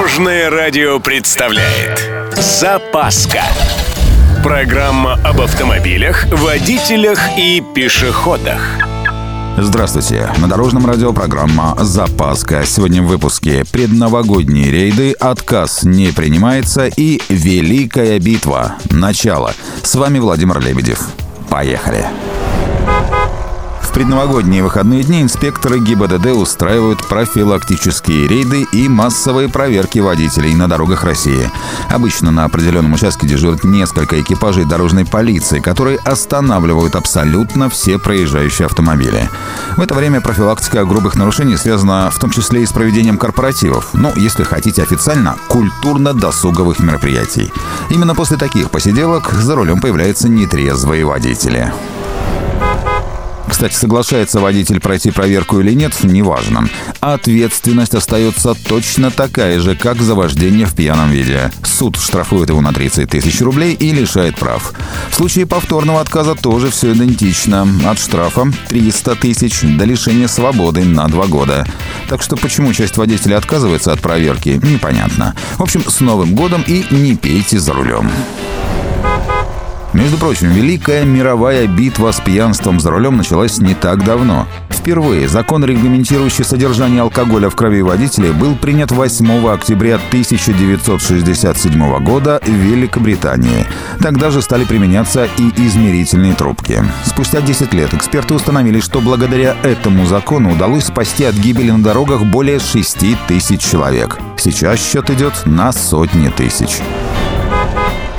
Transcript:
Дорожное радио представляет Запаска Программа об автомобилях, водителях и пешеходах Здравствуйте. На Дорожном радио программа «Запаска». Сегодня в выпуске предновогодние рейды, отказ не принимается и Великая битва. Начало. С вами Владимир Лебедев. Поехали. В предновогодние выходные дни инспекторы ГИБДД устраивают профилактические рейды и массовые проверки водителей на дорогах России. Обычно на определенном участке дежурят несколько экипажей дорожной полиции, которые останавливают абсолютно все проезжающие автомобили. В это время профилактика грубых нарушений связана в том числе и с проведением корпоративов, ну, если хотите официально, культурно-досуговых мероприятий. Именно после таких посиделок за рулем появляются нетрезвые водители. Кстати, соглашается водитель пройти проверку или нет, неважно. Ответственность остается точно такая же, как за вождение в пьяном виде. Суд штрафует его на 30 тысяч рублей и лишает прав. В случае повторного отказа тоже все идентично. От штрафа 300 тысяч до лишения свободы на 2 года. Так что почему часть водителей отказывается от проверки, непонятно. В общем, с Новым годом и не пейте за рулем. Между прочим, Великая мировая битва с пьянством за рулем началась не так давно. Впервые закон, регламентирующий содержание алкоголя в крови водителей, был принят 8 октября 1967 года в Великобритании. Тогда же стали применяться и измерительные трубки. Спустя 10 лет эксперты установили, что благодаря этому закону удалось спасти от гибели на дорогах более 6 тысяч человек. Сейчас счет идет на сотни тысяч.